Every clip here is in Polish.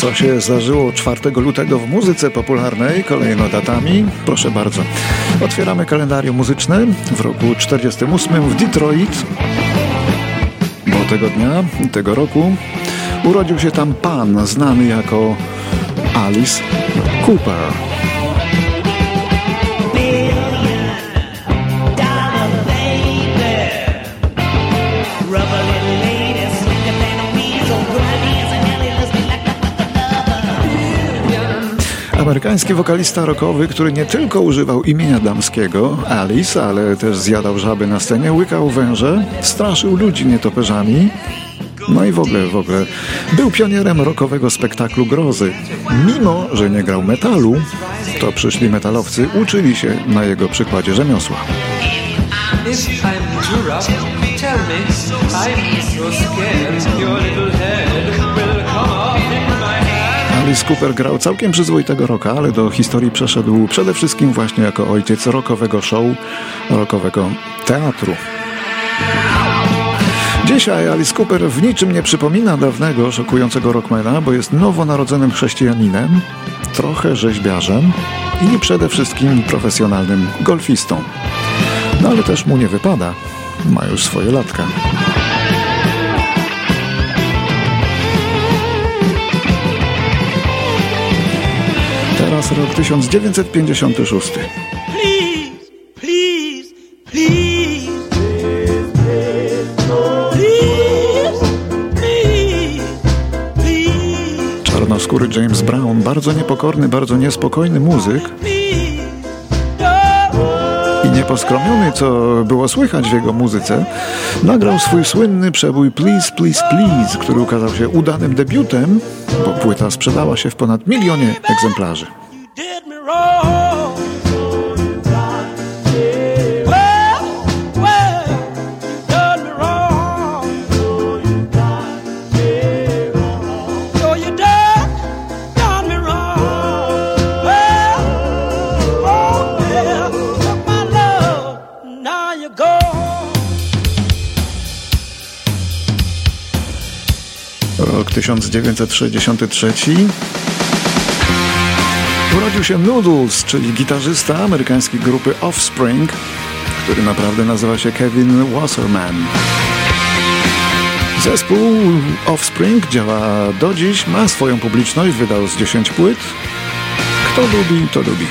Co się zdarzyło 4 lutego w muzyce popularnej, kolejno datami? Proszę bardzo. Otwieramy kalendarium muzyczne w roku 48 w Detroit. Bo tego dnia, tego roku urodził się tam pan znany jako Alice Cooper. Amerykański wokalista rockowy, który nie tylko używał imienia damskiego, Alice, ale też zjadał żaby na scenie, łykał węże, straszył ludzi nietoperzami, no i w ogóle, w ogóle. Był pionierem rockowego spektaklu grozy. Mimo, że nie grał metalu, to przyszli metalowcy uczyli się na jego przykładzie rzemiosła. tell Alice Cooper grał całkiem przyzwoitego rocka, ale do historii przeszedł przede wszystkim właśnie jako ojciec rockowego show, rockowego teatru. Dzisiaj Alice Cooper w niczym nie przypomina dawnego, szokującego rockmana, bo jest nowonarodzonym chrześcijaninem, trochę rzeźbiarzem i przede wszystkim profesjonalnym golfistą. No ale też mu nie wypada. Ma już swoje latka. Teraz rok 1956. Czarnoskóry James Brown, bardzo niepokorny, bardzo niespokojny muzyk nieposkromiony, co było słychać w jego muzyce, nagrał swój słynny przebój Please, Please, Please, który ukazał się udanym debiutem, bo płyta sprzedała się w ponad milionie egzemplarzy. 1963. Urodził się Noodles, czyli gitarzysta amerykańskiej grupy Offspring, który naprawdę nazywa się Kevin Wasserman. Zespół Offspring działa do dziś, ma swoją publiczność, wydał z 10 płyt. Kto lubi, to lubi.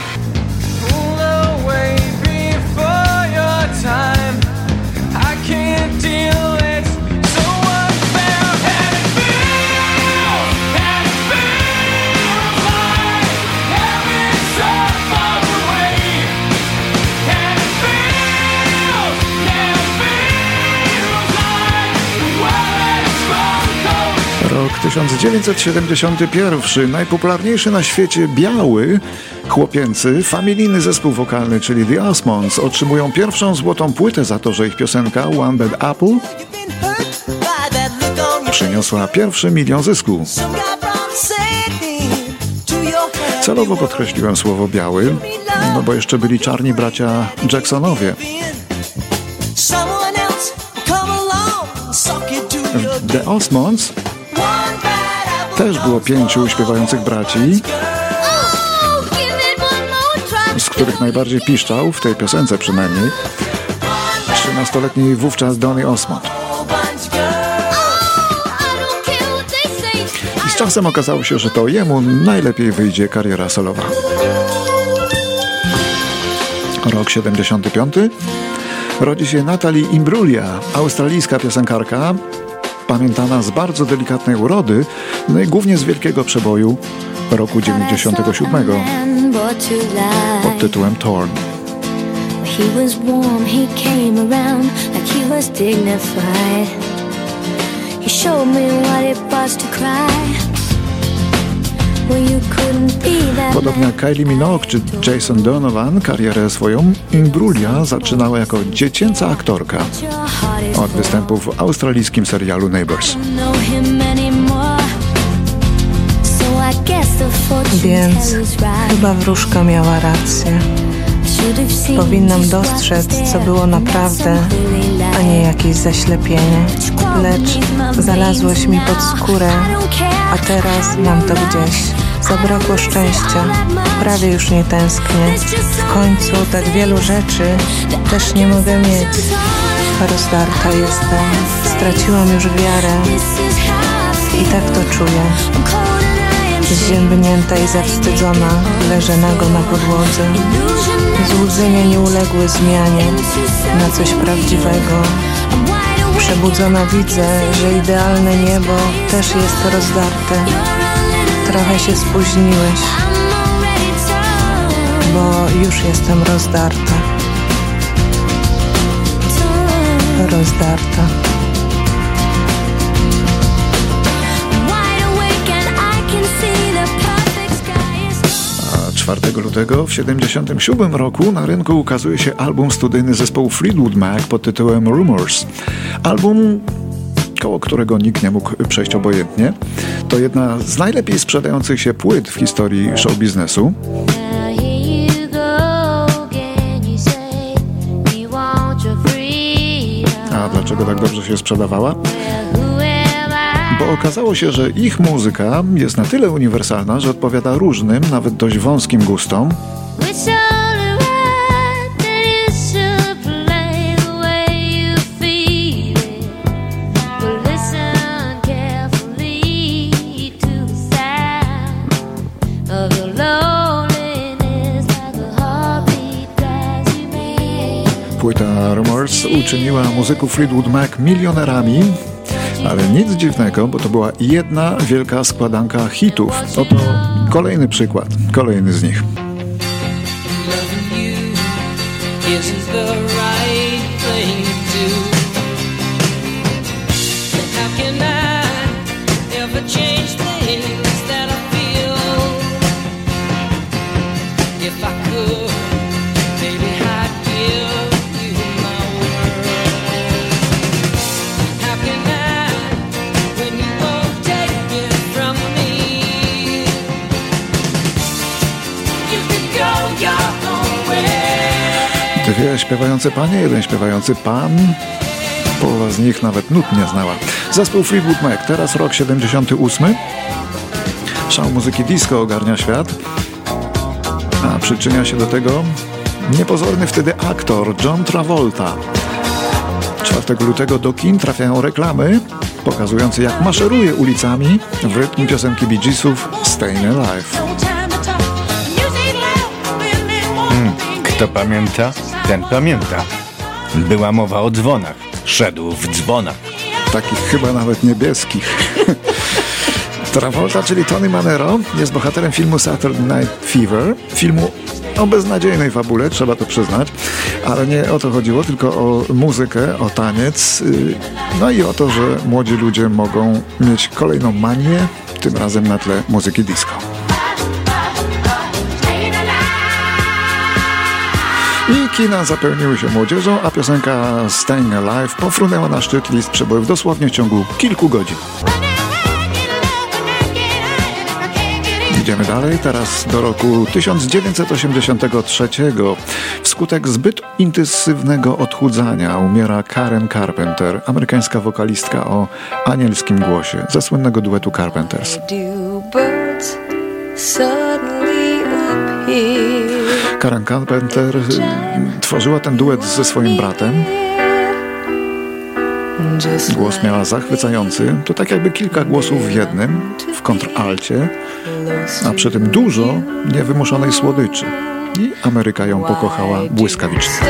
Rok 1971. Najpopularniejszy na świecie biały, chłopięcy, familijny zespół wokalny, czyli The Osmonds, otrzymują pierwszą złotą płytę za to, że ich piosenka One Bad Apple przyniosła pierwszy milion zysku. Celowo podkreśliłem słowo biały, no bo jeszcze byli czarni bracia Jacksonowie. The Osmonds też było pięciu śpiewających braci, z których najbardziej piszczał, w tej piosence przynajmniej, 13-letni wówczas Donny Osmond. I z czasem okazało się, że to jemu najlepiej wyjdzie kariera solowa. Rok 75. Rodzi się Natalie Imbruglia, australijska piosenkarka, pamiętana z bardzo delikatnej urody, no i głównie z wielkiego przeboju roku 97 pod tytułem Torn. He was warm, he came around like he was dignified. He showed me what it was to cry. Podobnie jak Kylie Minogue czy Jason Donovan, karierę swoją Imbrulia zaczynała jako dziecięca aktorka od występów w australijskim serialu Neighbours. Więc chyba wróżka miała rację. Powinnam dostrzec, co było naprawdę, a nie jakieś zaślepienie, lecz znalazłeś mi pod skórę, teraz mam to gdzieś. Zabrakło szczęścia, prawie już nie tęsknię. W końcu tak wielu rzeczy też nie mogę mieć. Rozdarta jestem, straciłam już wiarę i tak to czuję. Zziębnięta i zawstydzona leżę nago na podłodze. Złudzenia nie uległy zmianie na coś prawdziwego. Przebudzona widzę, że idealne niebo też jest rozdarte. Trochę się spóźniłeś, bo już jestem rozdarta. Rozdarta. 4 lutego w 1977 roku na rynku ukazuje się album studyjny zespołu Fleetwood Mac pod tytułem Rumors. Album koło którego nikt nie mógł przejść obojętnie. To jedna z najlepiej sprzedających się płyt w historii show biznesu. A dlaczego tak dobrze się sprzedawała? Bo okazało się, że ich muzyka jest na tyle uniwersalna, że odpowiada różnym, nawet dość wąskim gustom. Płyta Rumors uczyniła muzyków Fleetwood Mac milionerami, ale nic dziwnego, bo to była jedna wielka składanka hitów. Oto kolejny przykład, kolejny z nich. Dwie śpiewające panie, jeden śpiewający pan. Połowa z nich nawet nut nie znała. Zespół Fleetwood Mac, teraz rok 78. Szał muzyki disco ogarnia świat. A przyczynia się do tego niepozorny wtedy aktor John Travolta. 4 lutego do kin trafiają reklamy pokazujące jak maszeruje ulicami w rytm piosenki Bee Geesów Stayin' Alive. Kto pamięta? Ten pamięta. Była mowa o dzwonach. Szedł w dzwonach. Takich chyba nawet niebieskich. Travolta, czyli Tony Manero, jest bohaterem filmu Saturday Night Fever, filmu o beznadziejnej fabule, trzeba to przyznać, ale nie o to chodziło, tylko o muzykę, o taniec, y, no i o to, że młodzi ludzie mogą mieć kolejną manię, tym razem na tle muzyki disco. I kina zapełniły się młodzieżą, a piosenka Staying Alive pofrunęła na szczyt list przebojów dosłownie w ciągu kilku godzin. Idziemy dalej, teraz do roku 1983. Wskutek zbyt intensywnego odchudzania umiera Karen Carpenter, amerykańska wokalistka o anielskim głosie, ze słynnego duetu Carpenters. Karen Carpenter y, tworzyła ten duet ze swoim bratem. Głos miała zachwycający, to tak jakby kilka głosów w jednym, w kontralcie, a przy tym dużo niewymuszonej słodyczy. I Ameryka ją pokochała błyskawicznie.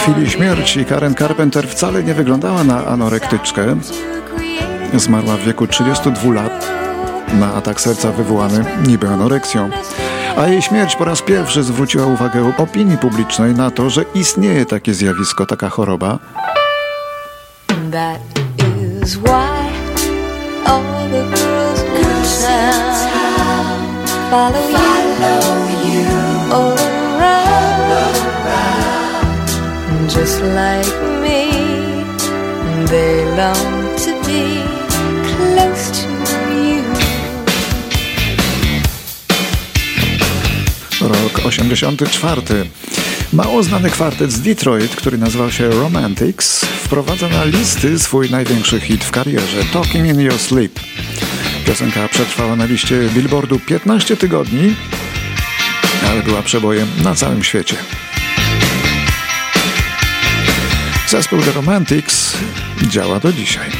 Chwili śmierci Karen Carpenter wcale nie wyglądała na anorektyczkę. Zmarła w wieku 32 lat na atak serca wywołany niby anoreksją. A jej śmierć po raz pierwszy zwróciła uwagę opinii publicznej na to, że istnieje takie zjawisko, taka choroba. That is just like me. They long to be close to you. Rok 84. Mało znany kwartet z Detroit, który nazywał się Romantics, wprowadza na listy swój największy hit w karierze Talking in Your Sleep. Piosenka przetrwała na liście Billboardu 15 tygodni, ale była przebojem na całym świecie. Zespół The Romantics działa do dzisiaj.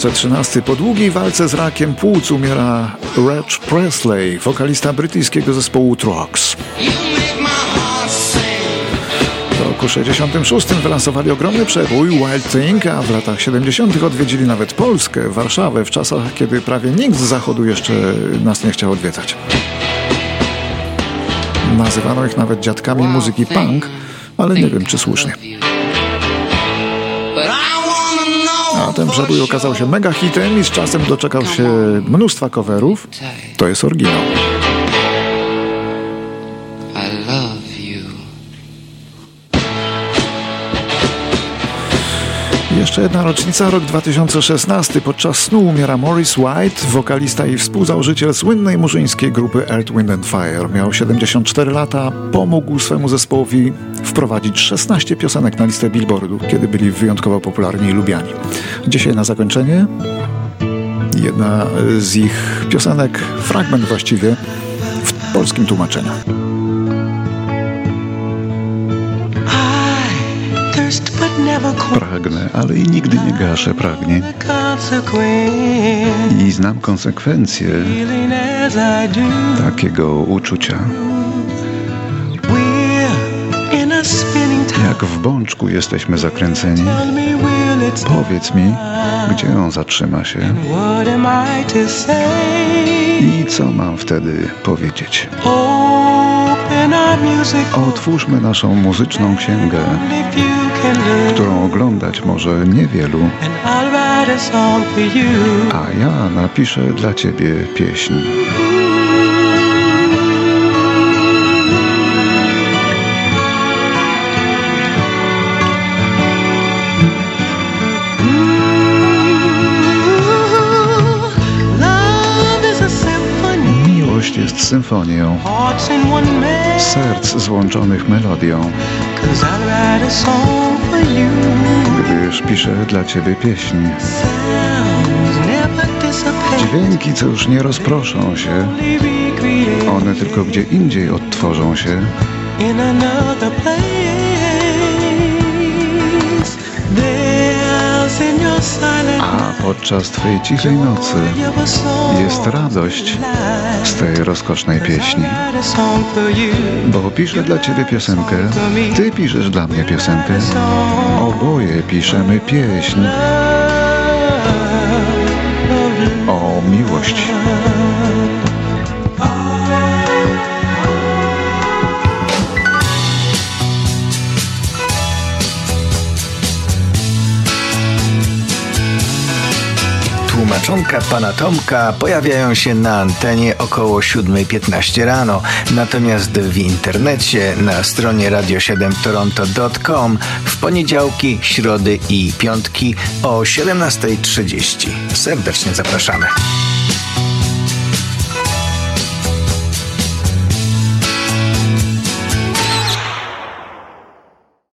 2013. Po długiej walce z rakiem płuc umiera Reg Presley, wokalista brytyjskiego zespołu Trox. W roku 66 wylansowali ogromny przebój Wild Thing, a w latach 70 odwiedzili nawet Polskę, Warszawę, w czasach, kiedy prawie nikt z zachodu jeszcze nas nie chciał odwiedzać. Nazywano ich nawet dziadkami muzyki punk, ale nie wiem czy słusznie. Przebój okazał się mega hitem i z czasem doczekał się mnóstwa coverów. To jest oryginał. Jeszcze jedna rocznica, rok 2016. Podczas snu umiera Morris White, wokalista i współzałożyciel słynnej murzyńskiej grupy Earth, Wind and Fire. Miał 74 lata, pomógł swemu zespołowi wprowadzić 16 piosenek na listę Billboardu, kiedy byli wyjątkowo popularni i lubiani. Dzisiaj na zakończenie jedna z ich piosenek, fragment właściwie, w polskim tłumaczeniu. Pragnę, ale i nigdy nie gaszę pragnień. I znam konsekwencje takiego uczucia. Jak w bączku jesteśmy zakręceni. Powiedz mi, gdzie on zatrzyma się i co mam wtedy powiedzieć. Otwórzmy naszą muzyczną księgę, którą oglądać może niewielu, a ja napiszę dla Ciebie pieśń. Symfonią serc złączonych melodią. Gdyż piszę dla Ciebie pieśń. Dźwięki, co już nie rozproszą się, one tylko gdzie indziej odtworzą się. A podczas Twojej cichej nocy jest radość z tej rozkosznej pieśni. Bo piszę dla Ciebie piosenkę, Ty piszesz dla mnie piosenkę, oboje piszemy pieśń o miłości. Tłumaczonka pana Tomka pojawiają się na antenie około 7.15 rano, natomiast w internecie na stronie radio7toronto.com w poniedziałki, środy i piątki o 17.30. Serdecznie zapraszamy.